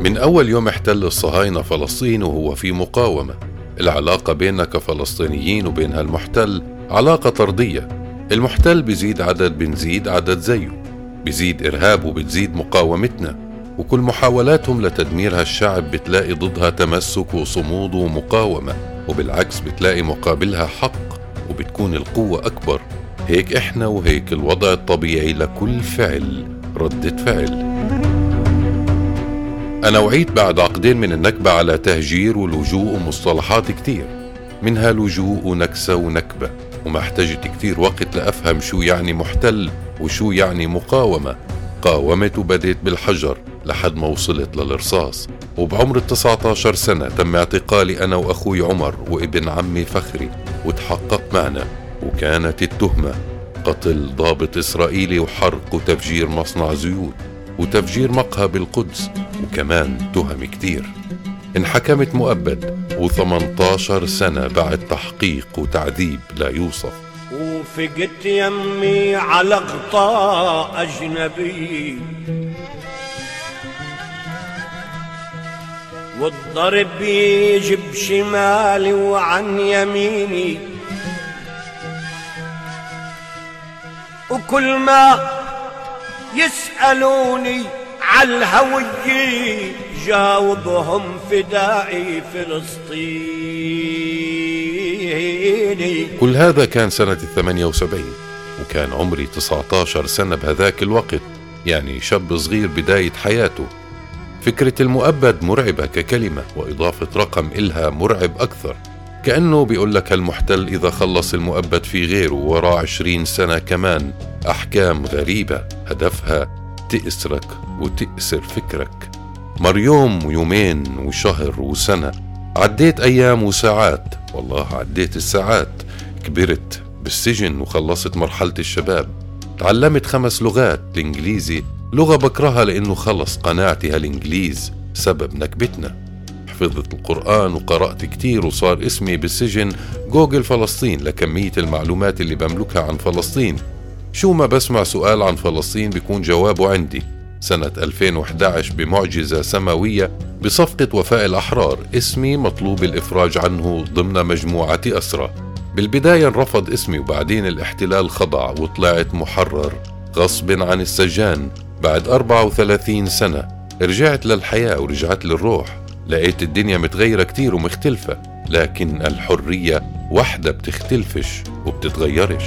من أول يوم احتل الصهاينة فلسطين وهو في مقاومة. العلاقة بيننا كفلسطينيين وبين هالمحتل علاقة طردية. المحتل بيزيد عدد بنزيد عدد زيه. بيزيد إرهاب وبتزيد مقاومتنا. وكل محاولاتهم لتدمير هالشعب بتلاقي ضدها تمسك وصمود ومقاومة. وبالعكس بتلاقي مقابلها حق. وبتكون القوة أكبر. هيك إحنا وهيك الوضع الطبيعي لكل فعل ردة فعل. أنا وعيت بعد عقدين من النكبة على تهجير ولجوء ومصطلحات كتير. منها لجوء ونكسة ونكبة وما احتجت كتير وقت لأفهم شو يعني محتل وشو يعني مقاومة. قاومت وبديت بالحجر لحد ما وصلت للرصاص. وبعمر ال 19 سنة تم اعتقالي أنا وأخوي عمر وابن عمي فخري. وتحقق معنا وكانت التهمة. قتل ضابط إسرائيلي وحرق وتفجير مصنع زيوت وتفجير مقهى بالقدس وكمان تهم كتير. انحكمت مؤبد و18 سنة بعد تحقيق وتعذيب لا يوصف. وفقت يمي على غطاء أجنبي. والضرب يجي بشمالي وعن يميني. وكل ما يسألوني عالهوية جاوبهم فدائي فلسطيني. كل هذا كان سنة الثمانية وسبعين وكان عمري 19 سنة بهذاك الوقت يعني شاب صغير بداية حياته. فكرة المؤبد مرعبة ككلمة وإضافة رقم إلها مرعب أكثر. كأنه بيقول لك المحتل إذا خلص المؤبد في غيره وراه عشرين سنة كمان. أحكام غريبة هدفها تأسرك وتأسر فكرك. مر يوم ويومين وشهر وسنة. عديت أيام وساعات والله عديت الساعات. كبرت بالسجن وخلصت مرحلة الشباب. تعلمت خمس لغات الإنجليزي لغة بكرهها لأنه خلص قناعتي هالإنجليز سبب نكبتنا. حفظت القرآن وقرأت كتير وصار اسمي بالسجن. جوجل فلسطين لكمية المعلومات اللي بملكها عن فلسطين. شو ما بسمع سؤال عن فلسطين بيكون جوابه عندي. سنة 2011 بمعجزة سماوية بصفقة وفاء الأحرار اسمي مطلوب الإفراج عنه ضمن مجموعة أسرى. بالبداية رفض اسمي وبعدين الاحتلال خضع وطلعت محرر غصب عن السجان. بعد 34 سنة رجعت للحياة ورجعت للروح. لقيت الدنيا متغيرة كتير ومختلفة لكن الحرية وحدة بتختلفش وبتتغيرش.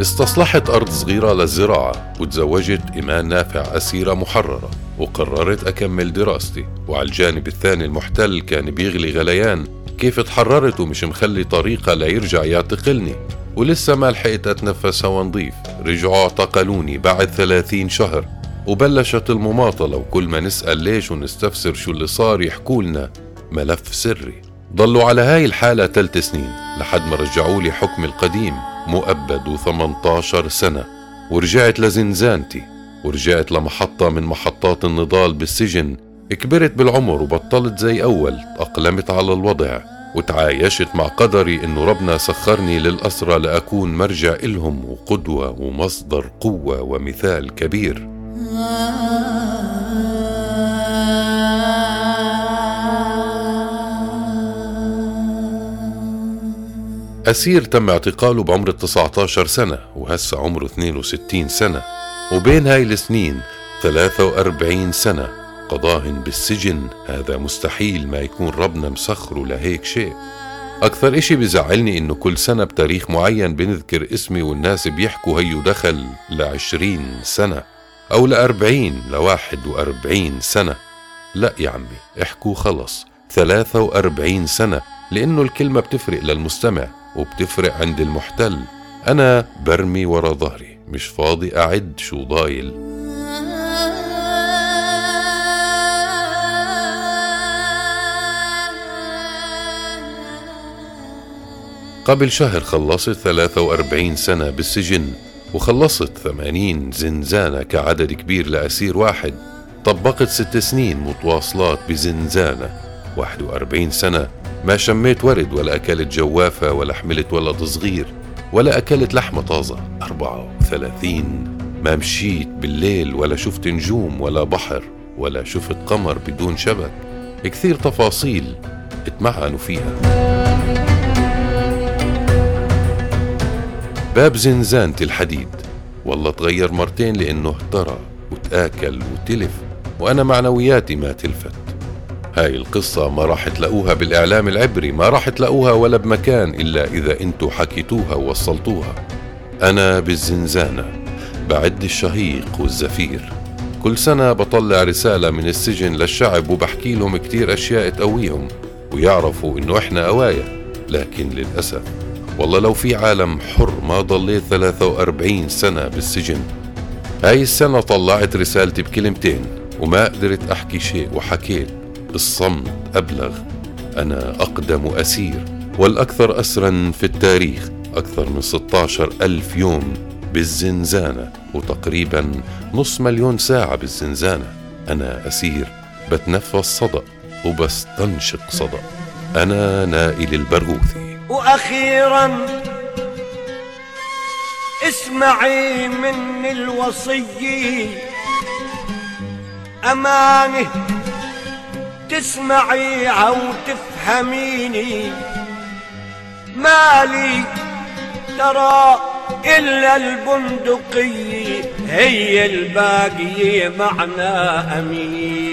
استصلحت أرض صغيرة للزراعة وتزوجت إيمان نافع أسيرة محررة وقررت أكمل دراستي. وعلى الجانب الثاني المحتل كان بيغلي غليان كيف تحررت ومش مخلي طريقة ليرجع يعتقلني ولسه ما لحقت أتنفس هوا نظيف رجعوا اعتقلوني بعد ثلاثين شهر. وبلشت المماطلة وكل ما نسأل ليش ونستفسر شو اللي صار يحكولنا ملف سري. ضلوا على هاي الحالة ثلاث سنين لحد ما رجعوا لي حكمي القديم مؤبد و18 سنة. ورجعت لزنزانتي. ورجعت لمحطة من محطات النضال بالسجن كبرت بالعمر وبطلت زي أول تأقلمت على الوضع وتعايشت مع قدري إنه ربنا سخرني للأسرى لأكون مرجع إلهم وقدوة ومصدر قوة ومثال كبير. أسير تم اعتقاله بعمر 19 سنة وهسه عمره 62 سنة وبين هاي السنين 43 سنة. قضاهن بالسجن هذا مستحيل ما يكون ربنا مسخره لهيك شيء. أكثر إشي بزعلني إنه كل سنة بتاريخ معين بنذكر اسمي والناس بيحكوا هيو دخل لعشرين سنة أو لأربعين لواحد وأربعين سنة. لا يا عمي احكوا خلص ثلاثة وأربعين سنة لأنه الكلمة بتفرق للمستمع وبتفرق عند المحتل. أنا برمي ورا ظهري مش فاضي أعد شو ضايل. قبل شهر خلصت 43 سنة بالسجن وخلصت 80 زنزانة كعدد كبير لأسير واحد. طبقت ست سنين متواصلات بزنزانة. 41 سنة ما شميت ورد ولا أكلت جوافة ولا حملت ولد صغير ولا أكلت لحمة طازة. 34 ما مشيت بالليل ولا شفت نجوم ولا بحر ولا شفت قمر بدون شبك. كثير تفاصيل اتمعنوا فيها. باب زنزانة الحديد. والله تغير مرتين لأنه اهترى وتآكل وتلف وأنا معنوياتي ما تلفت. هاي القصة ما راح تلاقوها بالإعلام العبري ما راح تلاقوها ولا بمكان إلا إذا أنتوا حكيتوها ووصلتوها. أنا بالزنزانة بعد الشهيق والزفير. كل سنة بطلع رسالة من السجن للشعب وبحكي لهم كتير أشياء تقويهم ويعرفوا إنه إحنا قوايا لكن للأسف والله لو في عالم حر ما ضليت 43 سنة بالسجن. هاي السنة طلعت رسالتي بكلمتين وما قدرت أحكي شيء وحكيت الصمت أبلغ. أنا أقدم أسير والأكثر أسرا في التاريخ أكثر من 16 ألف يوم بالزنزانة وتقريبا نص مليون ساعة بالزنزانة. أنا أسير بتنفس صدى وبستنشق صدى أنا نائل البرغوثي. وأخيرا اسمعي من الوصي. امانه تسمعيها وتفهميني مالي ترى إلا البندقية هي الباقية معنا أمين.